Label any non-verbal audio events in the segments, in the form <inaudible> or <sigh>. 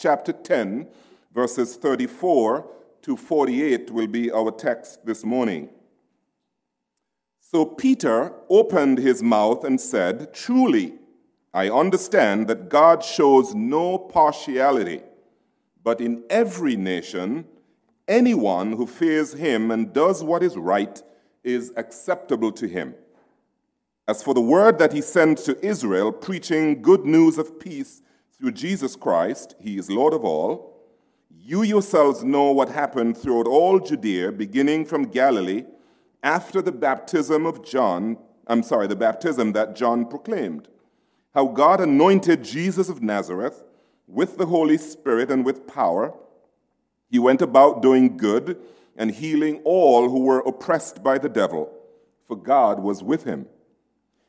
chapter 10, verses 34 to 48 will be our text this morning. So Peter opened his mouth and said, Truly, I understand that God shows no partiality, but in every nation, anyone who fears him and does what is right is acceptable to him. As for the word that he sent to Israel, preaching good news of peace through Jesus Christ, he is Lord of all, you yourselves know what happened throughout all Judea, beginning from Galilee, after the baptism of John, I'm sorry, the baptism that John proclaimed how God anointed Jesus of Nazareth with the Holy Spirit and with power. He went about doing good and healing all who were oppressed by the devil, for God was with him.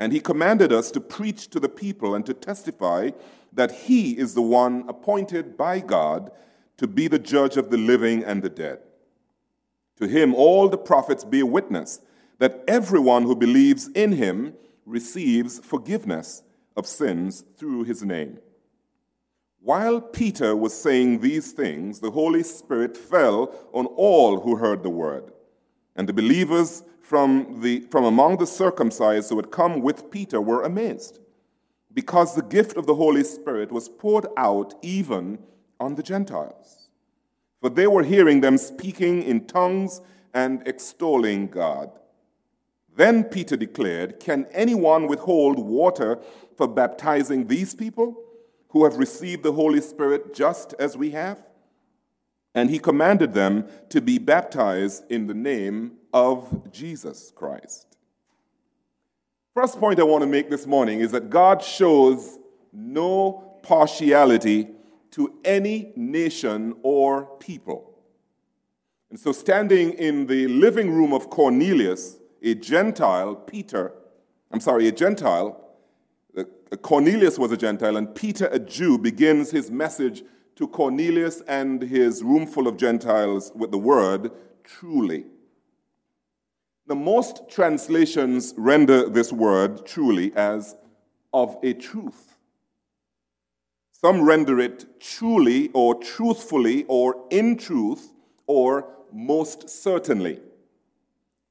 And he commanded us to preach to the people and to testify that he is the one appointed by God to be the judge of the living and the dead. To him, all the prophets bear witness that everyone who believes in him receives forgiveness of sins through his name. While Peter was saying these things, the Holy Spirit fell on all who heard the word. And the believers from, the, from among the circumcised who had come with Peter were amazed, because the gift of the Holy Spirit was poured out even on the Gentiles. For they were hearing them speaking in tongues and extolling God. Then Peter declared, Can anyone withhold water for baptizing these people? who have received the Holy Spirit just as we have? And he commanded them to be baptized in the name of Jesus Christ. First point I want to make this morning is that God shows no partiality to any nation or people. And so, standing in the living room of Cornelius, a Gentile, Peter, I'm sorry, a Gentile, Cornelius was a Gentile, and Peter, a Jew, begins his message to Cornelius and his roomful of Gentiles with the word truly. The most translations render this word truly as of a truth. Some render it truly or truthfully or in truth or most certainly.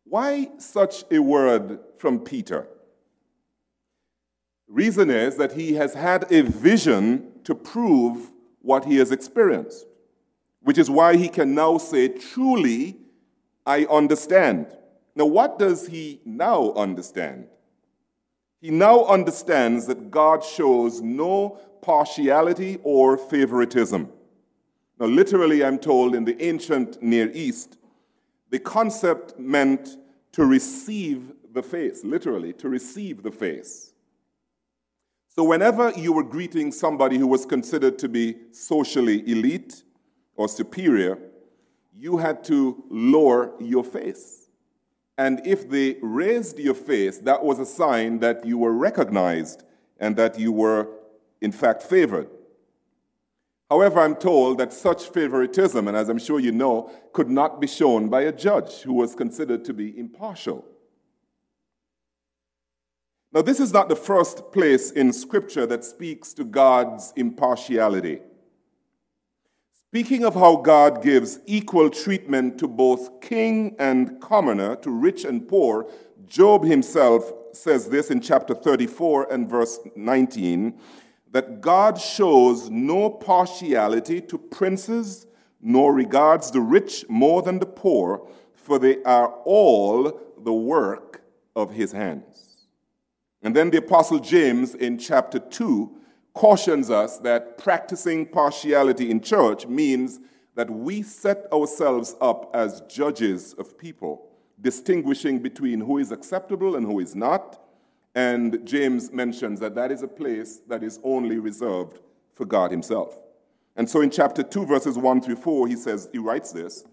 Why such a word from Peter? The reason is that he has had a vision to prove what he has experienced, which is why he can now say, Truly, I understand. Now, what does he now understand? He now understands that God shows no partiality or favoritism. Now, literally, I'm told in the ancient Near East, the concept meant to receive the face, literally, to receive the face. So, whenever you were greeting somebody who was considered to be socially elite or superior, you had to lower your face. And if they raised your face, that was a sign that you were recognized and that you were, in fact, favored. However, I'm told that such favoritism, and as I'm sure you know, could not be shown by a judge who was considered to be impartial. Now, this is not the first place in Scripture that speaks to God's impartiality. Speaking of how God gives equal treatment to both king and commoner, to rich and poor, Job himself says this in chapter 34 and verse 19 that God shows no partiality to princes, nor regards the rich more than the poor, for they are all the work of his hands. And then the Apostle James in chapter 2 cautions us that practicing partiality in church means that we set ourselves up as judges of people, distinguishing between who is acceptable and who is not. And James mentions that that is a place that is only reserved for God Himself. And so in chapter 2, verses 1 through 4, he says, he writes this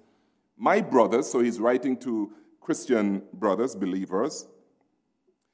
My brothers, so he's writing to Christian brothers, believers,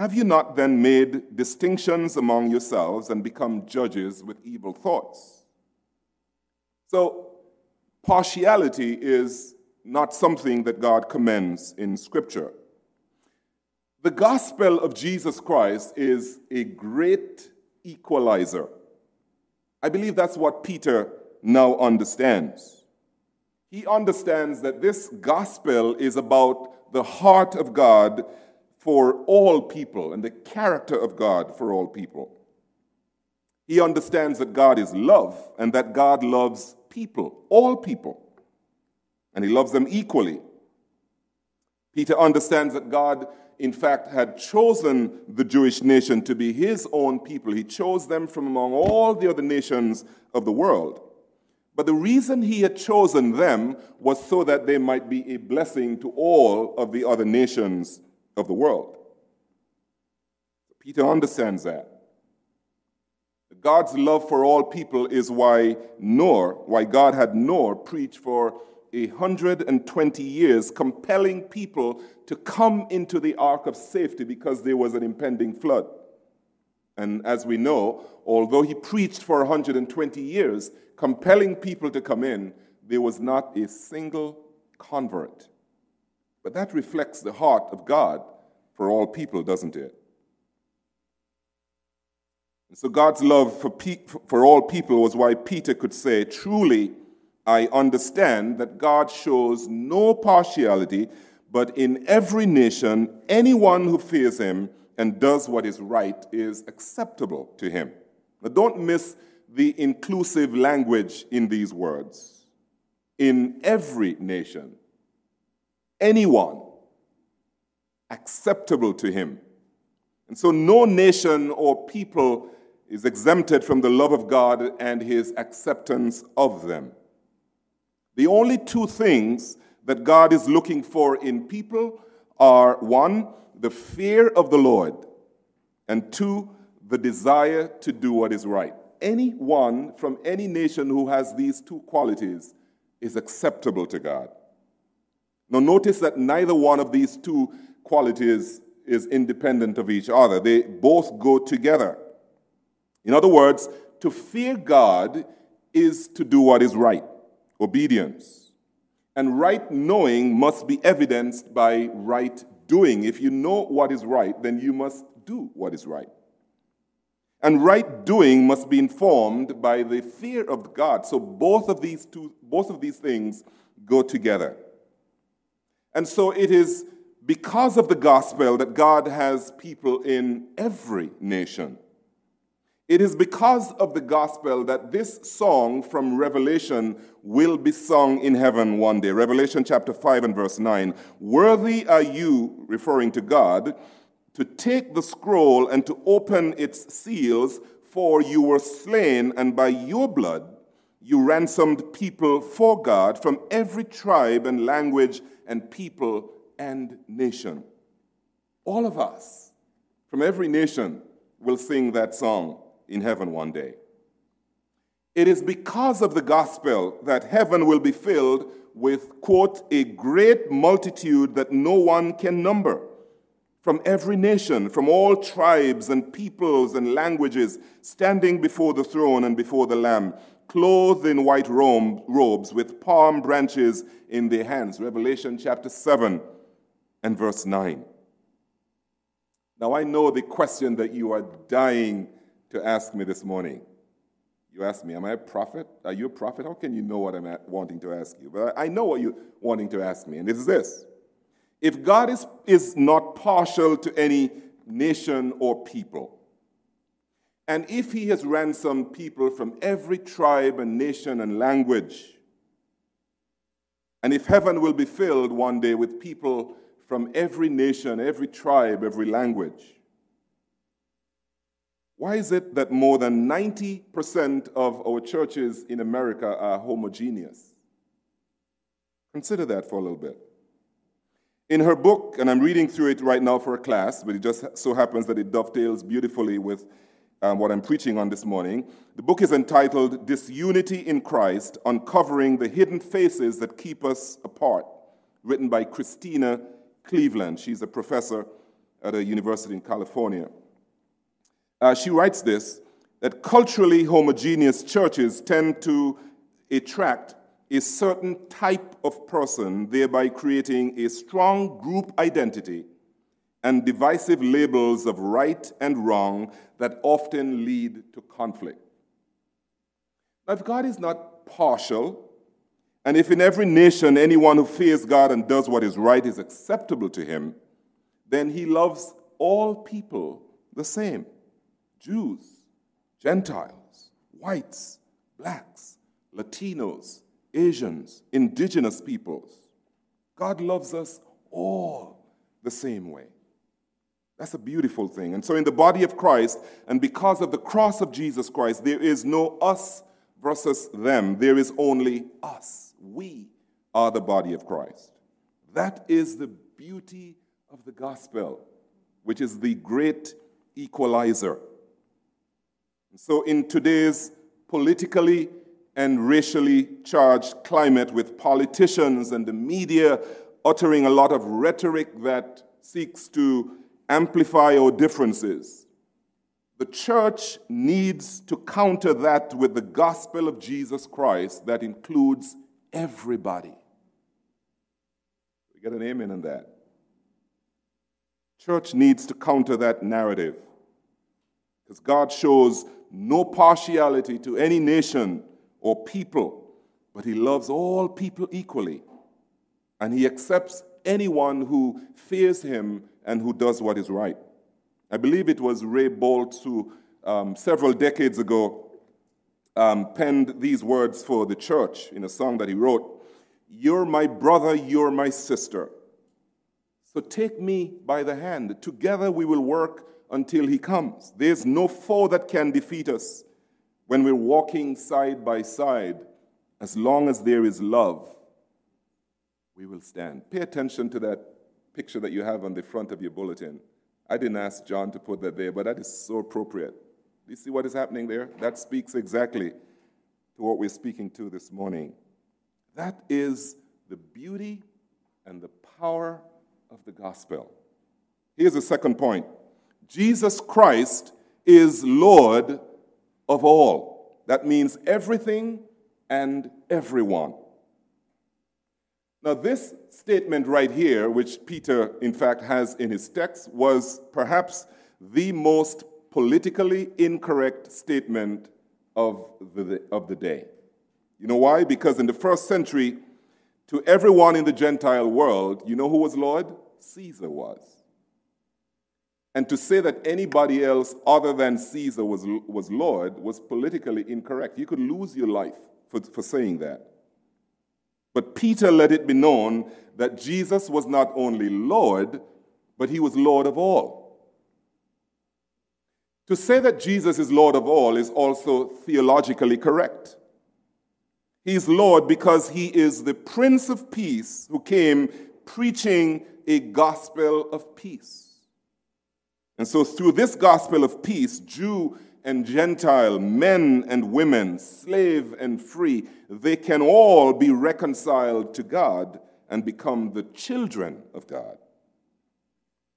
have you not then made distinctions among yourselves and become judges with evil thoughts? So, partiality is not something that God commends in Scripture. The gospel of Jesus Christ is a great equalizer. I believe that's what Peter now understands. He understands that this gospel is about the heart of God for all people and the character of God for all people. He understands that God is love and that God loves people, all people and he loves them equally. Peter understands that God, in fact, had chosen the Jewish nation to be his own people. He chose them from among all the other nations of the world. But the reason he had chosen them was so that they might be a blessing to all of the other nations of the world. Peter understands that. God's love for all people is why Noah, why God had Noah preach for 120 years, compelling people to come into the ark of safety because there was an impending flood. And as we know, although he preached for 120 years, compelling people to come in, there was not a single convert. But that reflects the heart of God for all people, doesn't it? And so God's love for, pe- for all people was why Peter could say, Truly, I understand that God shows no partiality, but in every nation, anyone who fears him and does what is right is acceptable to him. Now, don't miss the inclusive language in these words. In every nation, anyone acceptable to him. And so, no nation or people is exempted from the love of God and his acceptance of them. The only two things that God is looking for in people are one, the fear of the Lord, and two, the desire to do what is right. Anyone from any nation who has these two qualities is acceptable to God. Now, notice that neither one of these two qualities is independent of each other, they both go together. In other words, to fear God is to do what is right obedience. And right knowing must be evidenced by right doing. If you know what is right, then you must do what is right. And right doing must be informed by the fear of God. So both of these two, both of these things go together. And so it is because of the gospel that God has people in every nation. It is because of the gospel that this song from Revelation will be sung in heaven one day. Revelation chapter 5 and verse 9. Worthy are you, referring to God, to take the scroll and to open its seals, for you were slain, and by your blood you ransomed people for God from every tribe and language and people and nation. All of us from every nation will sing that song in heaven one day. It is because of the gospel that heaven will be filled with, quote, a great multitude that no one can number from every nation, from all tribes and peoples and languages, standing before the throne and before the Lamb, clothed in white robes with palm branches in their hands. Revelation chapter 7 and verse 9. Now, I know the question that you are dying to ask me this morning. You ask me, Am I a prophet? Are you a prophet? How can you know what I'm wanting to ask you? But I know what you're wanting to ask me, and it is this. If God is, is not partial to any nation or people, and if he has ransomed people from every tribe and nation and language, and if heaven will be filled one day with people from every nation, every tribe, every language, Why is it that more than 90% of our churches in America are homogeneous? Consider that for a little bit. In her book, and I'm reading through it right now for a class, but it just so happens that it dovetails beautifully with um, what I'm preaching on this morning. The book is entitled Disunity in Christ Uncovering the Hidden Forces That Keep Us Apart, written by Christena Cleveland. She's a professor at a university in California. Uh, she writes this that culturally homogeneous churches tend to attract a certain type of person, thereby creating a strong group identity and divisive labels of right and wrong that often lead to conflict. Now, if God is not partial, and if in every nation anyone who fears God and does what is right is acceptable to him, then he loves all people the same. Jews, Gentiles, whites, blacks, Latinos, Asians, indigenous peoples. God loves us all the same way. That's a beautiful thing. And so, in the body of Christ, and because of the cross of Jesus Christ, there is no us versus them. There is only us. We are the body of Christ. That is the beauty of the gospel, which is the great equalizer. So, in today's politically and racially charged climate, with politicians and the media uttering a lot of rhetoric that seeks to amplify our differences, the church needs to counter that with the gospel of Jesus Christ that includes everybody. We get an amen on that. Church needs to counter that narrative because God shows no partiality to any nation or people, but he loves all people equally. And he accepts anyone who fears him and who does what is right. I believe it was Ray Boltz who, um, several decades ago, um, penned these words for the church in a song that he wrote You're my brother, you're my sister. So take me by the hand. Together we will work until he comes. There's no foe that can defeat us when we're walking side by side. As long as there is love, we will stand. Pay attention to that picture that you have on the front of your bulletin. I didn't ask John to put that there, but that is so appropriate. Do you see what is happening there? That speaks exactly to what we're speaking to this morning. That is the beauty and the power of the gospel. Here's the second point Jesus Christ is Lord of all. That means everything and everyone. Now, this statement right here, which Peter, in fact, has in his text, was perhaps the most politically incorrect statement of the, of the day. You know why? Because in the first century, to everyone in the Gentile world, you know who was Lord? Caesar was. And to say that anybody else other than Caesar was, was Lord was politically incorrect. You could lose your life for, for saying that. But Peter let it be known that Jesus was not only Lord, but he was Lord of all. To say that Jesus is Lord of all is also theologically correct. He's Lord because he is the Prince of Peace who came preaching a gospel of peace. And so, through this gospel of peace, Jew and Gentile, men and women, slave and free, they can all be reconciled to God and become the children of God.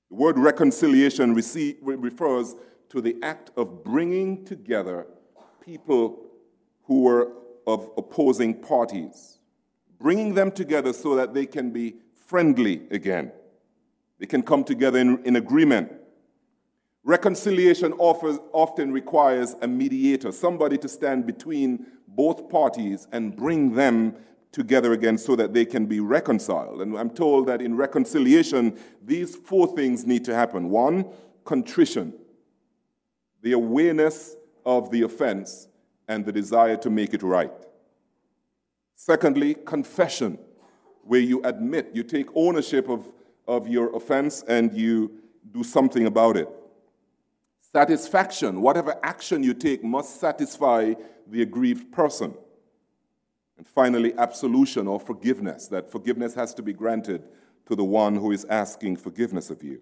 The word reconciliation refers to the act of bringing together people who were of opposing parties, bringing them together so that they can be friendly again. They can come together in, in agreement Reconciliation offers, often requires a mediator, somebody to stand between both parties and bring them together again so that they can be reconciled. And I'm told that in reconciliation, these four things need to happen. One, contrition, the awareness of the offense and the desire to make it right. Secondly, confession, where you admit, you take ownership of, of your offense and you do something about it. Satisfaction, whatever action you take, must satisfy the aggrieved person. And finally, absolution or forgiveness, that forgiveness has to be granted to the one who is asking forgiveness of you.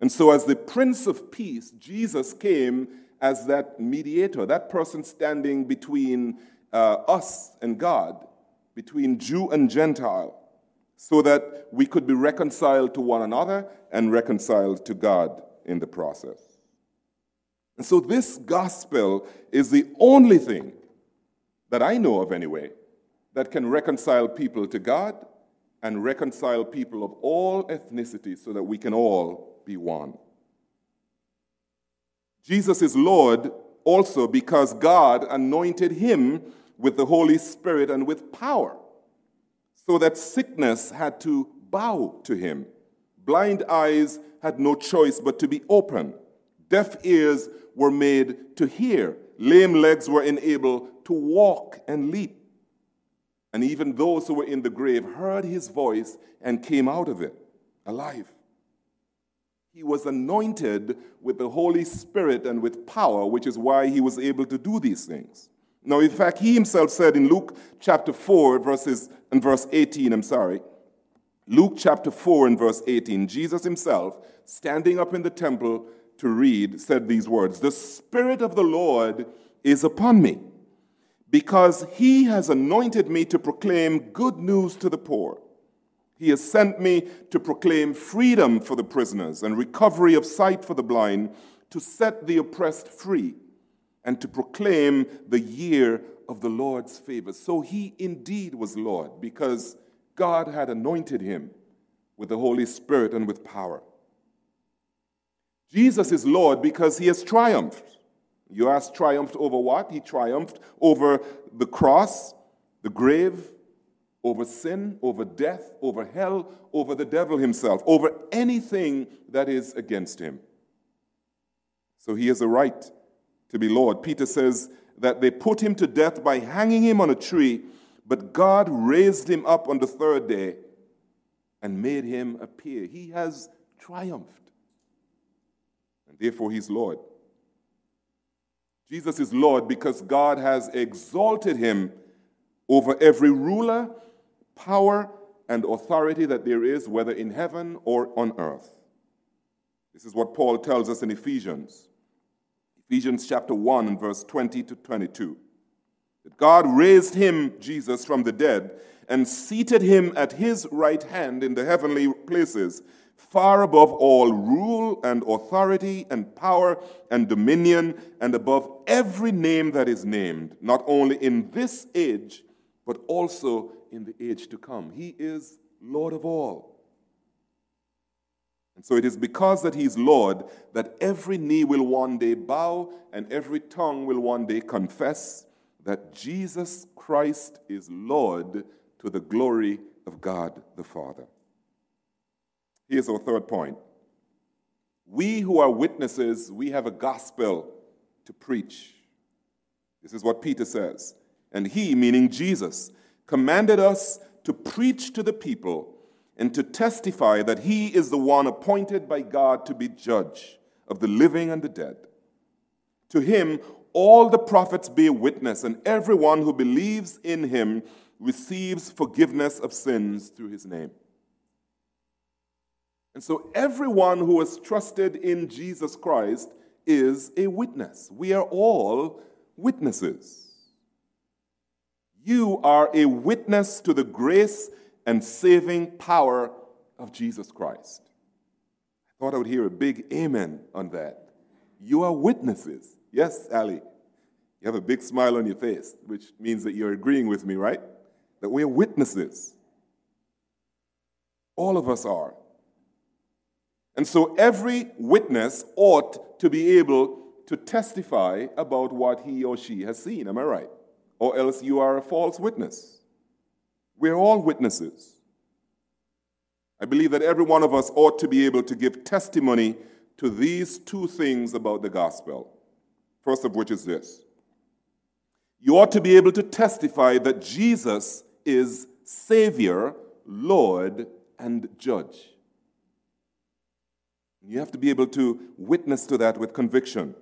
And so, as the Prince of Peace, Jesus came as that mediator, that person standing between uh, us and God, between Jew and Gentile, so that we could be reconciled to one another and reconciled to God in the process. And so, this gospel is the only thing that I know of, anyway, that can reconcile people to God and reconcile people of all ethnicities so that we can all be one. Jesus is Lord also because God anointed him with the Holy Spirit and with power, so that sickness had to bow to him. Blind eyes had no choice but to be open. Deaf ears were made to hear. Lame legs were enabled to walk and leap. And even those who were in the grave heard his voice and came out of it alive. He was anointed with the Holy Spirit and with power, which is why he was able to do these things. Now, in fact, he himself said in Luke chapter 4, verses and verse 18, I'm sorry. Luke chapter 4 and verse 18, Jesus himself, standing up in the temple to read, said these words The Spirit of the Lord is upon me because he has anointed me to proclaim good news to the poor. He has sent me to proclaim freedom for the prisoners and recovery of sight for the blind, to set the oppressed free, and to proclaim the year of the Lord's favor. So he indeed was Lord because God had anointed him with the Holy Spirit and with power. Jesus is Lord because he has triumphed. You ask, triumphed over what? He triumphed over the cross, the grave, over sin, over death, over hell, over the devil himself, over anything that is against him. So he has a right to be Lord. Peter says that they put him to death by hanging him on a tree, but God raised him up on the third day and made him appear. He has triumphed, therefore he's Lord. Jesus is Lord because God has exalted him over every ruler, power, and authority that there is, whether in heaven or on earth. This is what Paul tells us in Ephesians. Ephesians chapter 1 and verse 20 to 22. That God raised him, Jesus, from the dead and seated him at his right hand in the heavenly places far above all rule and authority and power and dominion, and above every name that is named, not only in this age, but also in the age to come. He is Lord of all. And so it is because that He's Lord that every knee will one day bow and every tongue will one day confess that Jesus Christ is Lord to the glory of God the Father. Here's our third point. We who are witnesses, we have a gospel to preach. This is what Peter says. And he, meaning Jesus, commanded us to preach to the people and to testify that he is the one appointed by God to be judge of the living and the dead. To him, all the prophets bear witness, and everyone who believes in him receives forgiveness of sins through his name. And so everyone who has trusted in Jesus Christ is a witness. We are all witnesses. You are a witness to the grace and saving power of Jesus Christ. I thought I would hear a big amen on that. You are witnesses. Yes, Ali. You have a big smile on your face, which means that you're agreeing with me, right? That we're witnesses. All of us are. And so every witness ought to be able to testify about what he or she has seen. Am I right? Or else you are a false witness. We're all witnesses. I believe that every one of us ought to be able to give testimony to these two things about the gospel. First of which is this you ought to be able to testify that Jesus is Savior, Lord, and Judge. You have to be able to witness to that with conviction.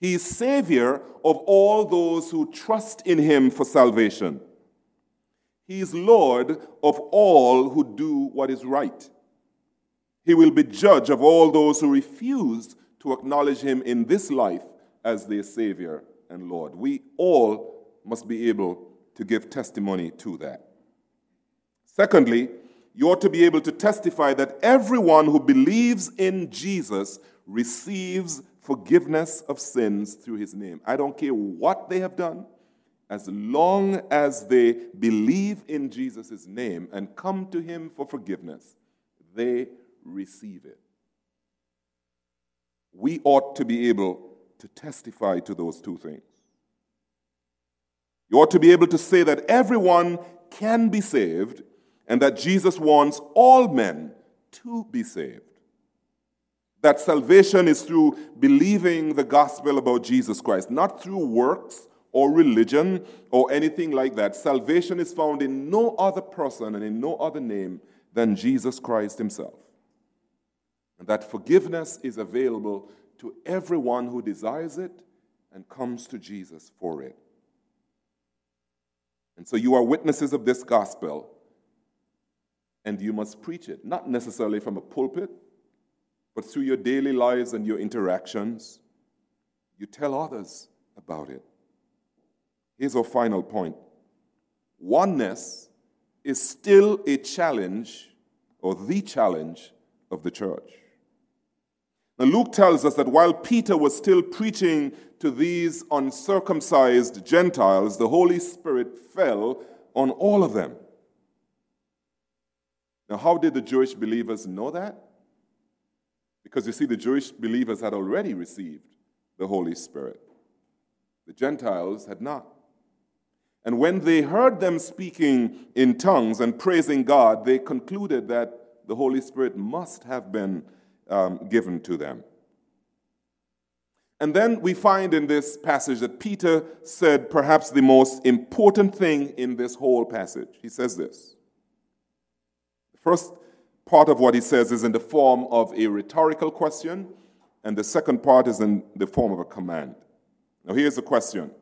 He is Savior of all those who trust in Him for salvation. He is Lord of all who do what is right. He will be judge of all those who refuse to acknowledge Him in this life as their Savior and Lord. We all must be able to give testimony to that. Secondly, you ought to be able to testify that everyone who believes in Jesus receives forgiveness of sins through his name. I don't care what they have done, as long as they believe in Jesus' name and come to him for forgiveness, they receive it. We ought to be able to testify to those two things. You ought to be able to say that everyone can be saved and that Jesus wants all men to be saved. That salvation is through believing the gospel about Jesus Christ, not through works or religion or anything like that. Salvation is found in no other person and in no other name than Jesus Christ Himself. And that forgiveness is available to everyone who desires it and comes to Jesus for it. And so you are witnesses of this gospel and you must preach it, not necessarily from a pulpit, but through your daily lives and your interactions. You tell others about it. Here's our final point oneness is still a challenge, or the challenge, of the church. Now, Luke tells us that while Peter was still preaching to these uncircumcised Gentiles, the Holy Spirit fell on all of them. Now, how did the Jewish believers know that? Because you see, the Jewish believers had already received the Holy Spirit, the Gentiles had not. And when they heard them speaking in tongues and praising God, they concluded that the Holy Spirit must have been um, given to them. And then we find in this passage that Peter said perhaps the most important thing in this whole passage. He says this First part of what he says is in the form of a rhetorical question, and the second part is in the form of a command. Now, here's the question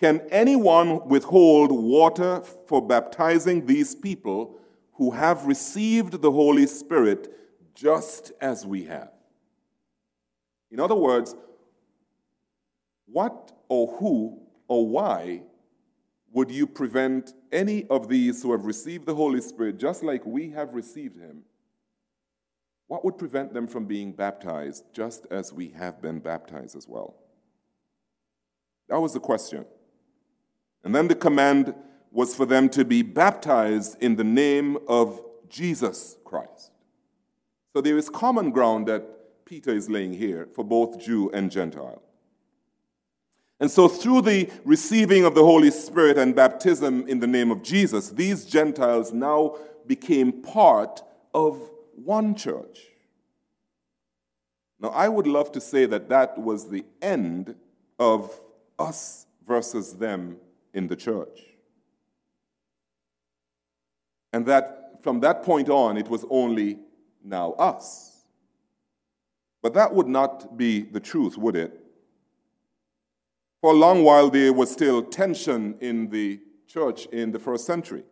Can anyone withhold water for baptizing these people who have received the Holy Spirit just as we have? In other words, what or who or why would you prevent any of these who have received the Holy Spirit just like we have received him? What would prevent them from being baptized just as we have been baptized as well? That was the question. And then the command was for them to be baptized in the name of Jesus Christ. So there is common ground that Peter is laying here for both Jew and Gentile. And so, through the receiving of the Holy Spirit and baptism in the name of Jesus, these Gentiles now became part of one church. Now, I would love to say that that was the end of us versus them in the church. And that from that point on, it was only now us. But that would not be the truth, would it? For a long while, there was still tension in the church in the first century.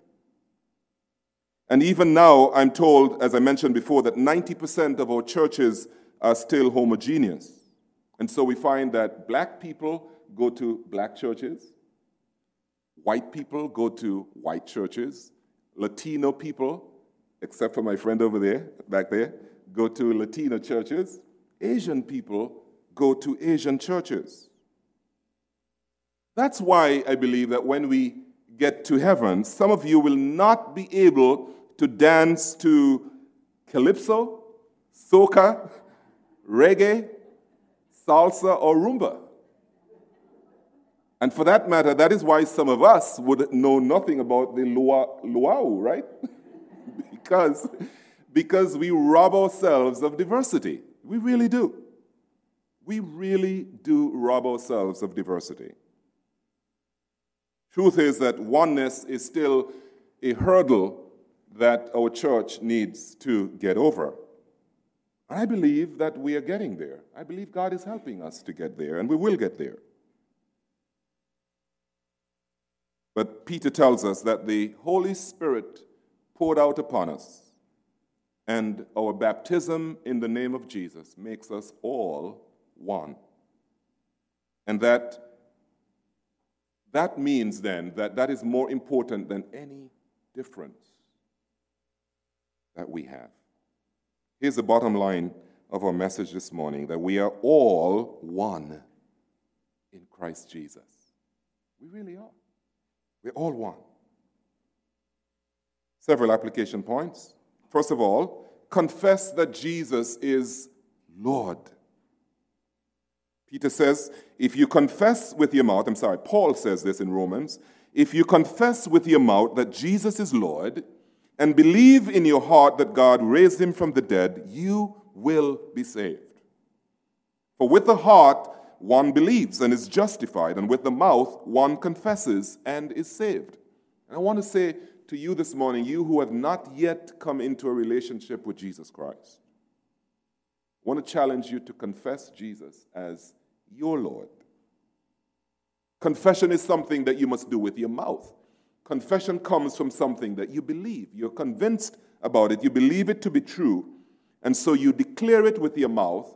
And even now, I'm told, as I mentioned before, that 90% of our churches are still homogeneous. And so we find that black people go to black churches, white people go to white churches, Latino people, except for my friend over there, back there, go to Latino churches, Asian people go to Asian churches. That's why I believe that when we get to heaven, some of you will not be able to dance to calypso, soca, reggae, salsa, or rumba. And for that matter, that is why some of us would know nothing about the lua, luau, right? <laughs> because, because we rob ourselves of diversity. We really do. We really do rob ourselves of diversity. Truth is that oneness is still a hurdle that our church needs to get over. And I believe that we are getting there. I believe God is helping us to get there, and we will get there. But Peter tells us that the Holy Spirit poured out upon us, and our baptism in the name of Jesus makes us all one. And that that means then that that is more important than any difference that we have. Here's the bottom line of our message this morning that we are all one in Christ Jesus. We really are. We're all one. Several application points. First of all, confess that Jesus is Lord. Peter says, if you confess with your mouth, I'm sorry, Paul says this in Romans, if you confess with your mouth that Jesus is Lord and believe in your heart that God raised him from the dead, you will be saved. For with the heart one believes and is justified, and with the mouth one confesses and is saved. And I want to say to you this morning, you who have not yet come into a relationship with Jesus Christ, I want to challenge you to confess Jesus as your Lord. Confession is something that you must do with your mouth. Confession comes from something that you believe. You're convinced about it. You believe it to be true. And so you declare it with your mouth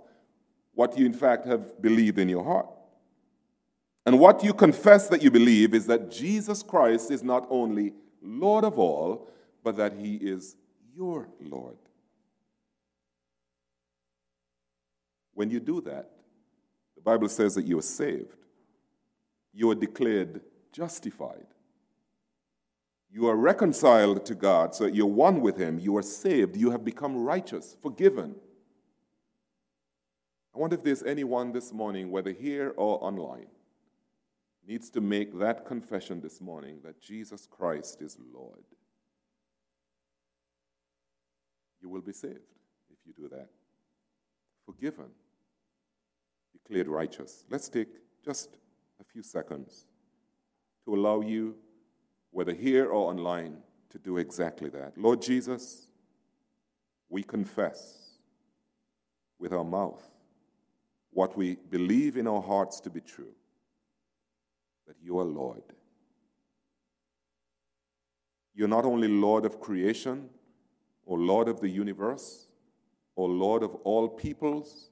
what you, in fact, have believed in your heart. And what you confess that you believe is that Jesus Christ is not only Lord of all, but that he is your Lord. When you do that, Bible says that you are saved you are declared justified. You are reconciled to God, so you're one with Him. You are saved. You have become righteous, forgiven. I wonder if there's anyone this morning, whether here or online, needs to make that confession this morning that Jesus Christ is Lord. You will be saved if you do that. Forgiven, declared righteous. Let's take just a few seconds to allow you, whether here or online, to do exactly that. Lord Jesus, we confess with our mouth what we believe in our hearts to be true that you are Lord. You're not only Lord of creation or Lord of the universe or Lord of all peoples,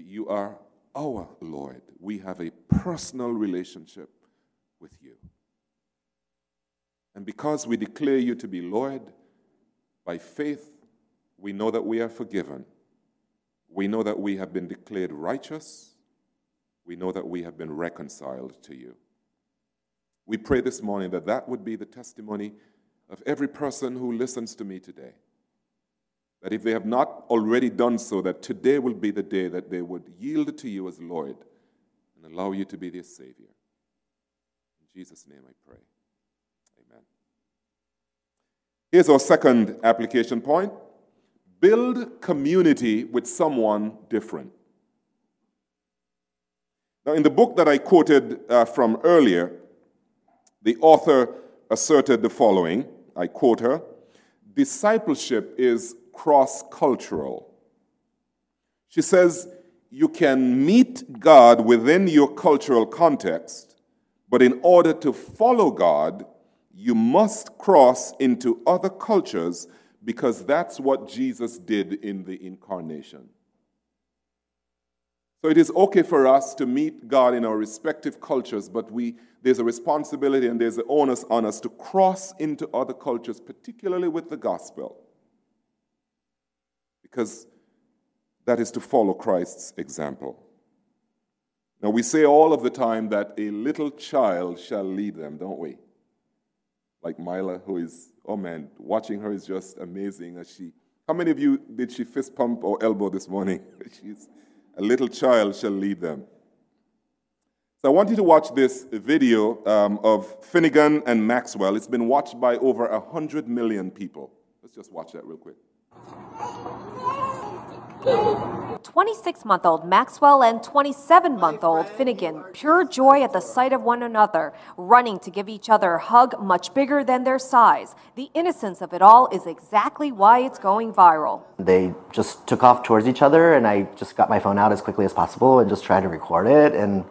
but you are our Lord. We have a personal relationship with you. And because we declare you to be Lord, by faith, we know that we are forgiven. We know that we have been declared righteous. We know that we have been reconciled to you. We pray this morning that that would be the testimony of every person who listens to me today. That if they have not already done so, that today will be the day that they would yield to you as Lord and allow you to be their Savior. In Jesus' name I pray. Amen. Here's our second application point build community with someone different. Now, in the book that I quoted uh, from earlier, the author asserted the following I quote her Discipleship is cross cultural. She says, You can meet God within your cultural context, but in order to follow God, you must cross into other cultures because that's what Jesus did in the incarnation. So it is okay for us to meet God in our respective cultures, but we, there's a responsibility and there's an onus on us to cross into other cultures, particularly with the gospel because that is to follow Christ's example. Now, we say all of the time that a little child shall lead them, don't we? Like Mila, who is, oh man, watching her is just amazing as she. How many of you did she fist pump or elbow this morning? <laughs> She's a little child shall lead them. So I want you to watch this video um, of Finnegan and Maxwell. It's been watched by over 100 million people. Let's just watch that real quick. 26 month old Maxwell and 27 month old Finnegan, pure joy at the sight of one another, running to give each other a hug much bigger than their size. The innocence of it all is exactly why it's going viral. They just took off towards each other, and I just got my phone out as quickly as possible and just tried to record it. And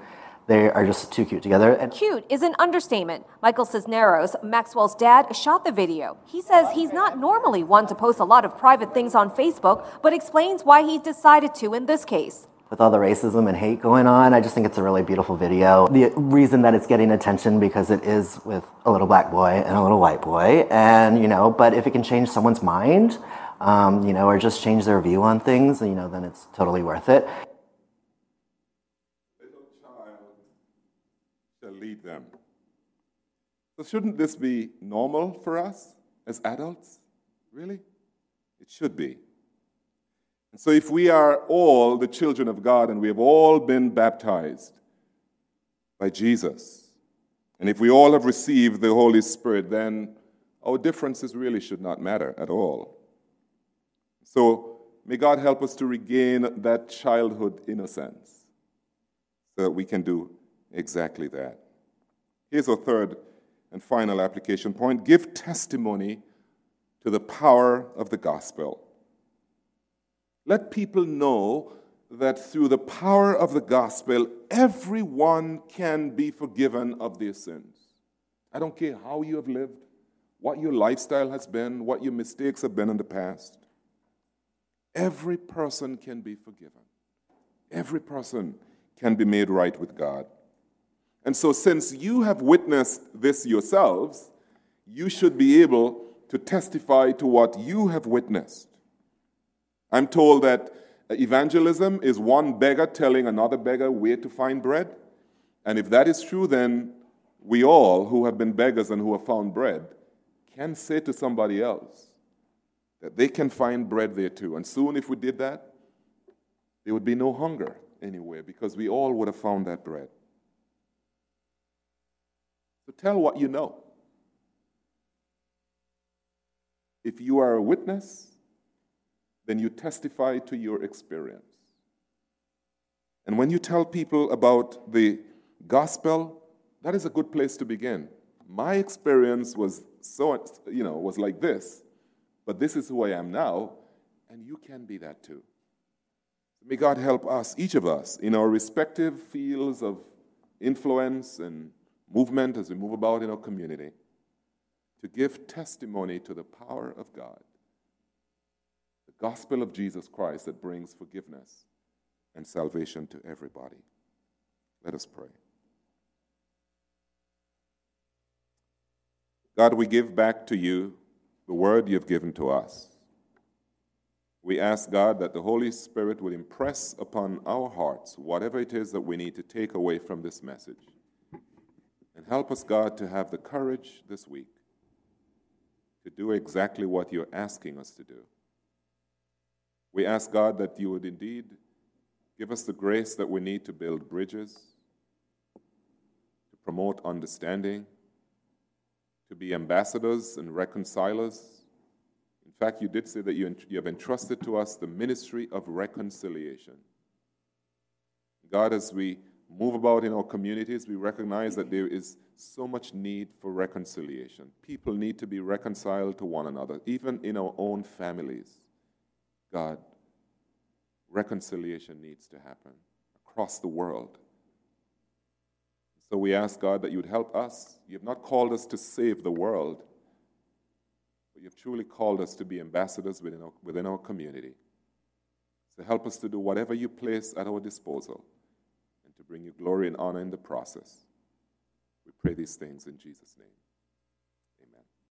they are just too cute together. And cute is an understatement. Michael Cisneros, Maxwell's dad, shot the video. He says he's not normally one to post a lot of private things on Facebook, but explains why he decided to in this case. With all the racism and hate going on, I just think it's a really beautiful video. The reason that it's getting attention because it is with a little black boy and a little white boy, and you know, but if it can change someone's mind, um, you know, or just change their view on things, you know, then it's totally worth it. Lead them. So, shouldn't this be normal for us as adults? Really? It should be. And so, if we are all the children of God and we have all been baptized by Jesus, and if we all have received the Holy Spirit, then our differences really should not matter at all. So, may God help us to regain that childhood innocence so that we can do exactly that. Here's a third and final application point give testimony to the power of the gospel. Let people know that through the power of the gospel, everyone can be forgiven of their sins. I don't care how you have lived, what your lifestyle has been, what your mistakes have been in the past. Every person can be forgiven. Every person can be made right with God. And so, since you have witnessed this yourselves, you should be able to testify to what you have witnessed. I'm told that evangelism is one beggar telling another beggar where to find bread. And if that is true, then we all who have been beggars and who have found bread can say to somebody else that they can find bread there too. And soon, if we did that, there would be no hunger anywhere because we all would have found that bread. Tell what you know. If you are a witness, then you testify to your experience. And when you tell people about the gospel, that is a good place to begin. My experience was so, you know, was like this, but this is who I am now, and you can be that too. May God help us, each of us, in our respective fields of influence and movement as we move about in our community to give testimony to the power of God, the gospel of Jesus Christ that brings forgiveness and salvation to everybody. Let us pray. God, we give back to you the word you've given to us. We ask God that the Holy Spirit would impress upon our hearts whatever it is that we need to take away from this message. And help us, God, to have the courage this week to do exactly what you're asking us to do. We ask, God, that you would indeed give us the grace that we need to build bridges, to promote understanding, to be ambassadors and reconcilers. In fact, you did say that you, you have entrusted to us the ministry of reconciliation. God, as we move about in our communities, we recognize that there is so much need for reconciliation. People need to be reconciled to one another, even in our own families. God, reconciliation needs to happen across the world. So we ask God that you would help us. You have not called us to save the world, but you've truly called us to be ambassadors within our, within our community. So help us to do whatever you place at our disposal bring you glory and honor in the process. We pray these things in Jesus' name.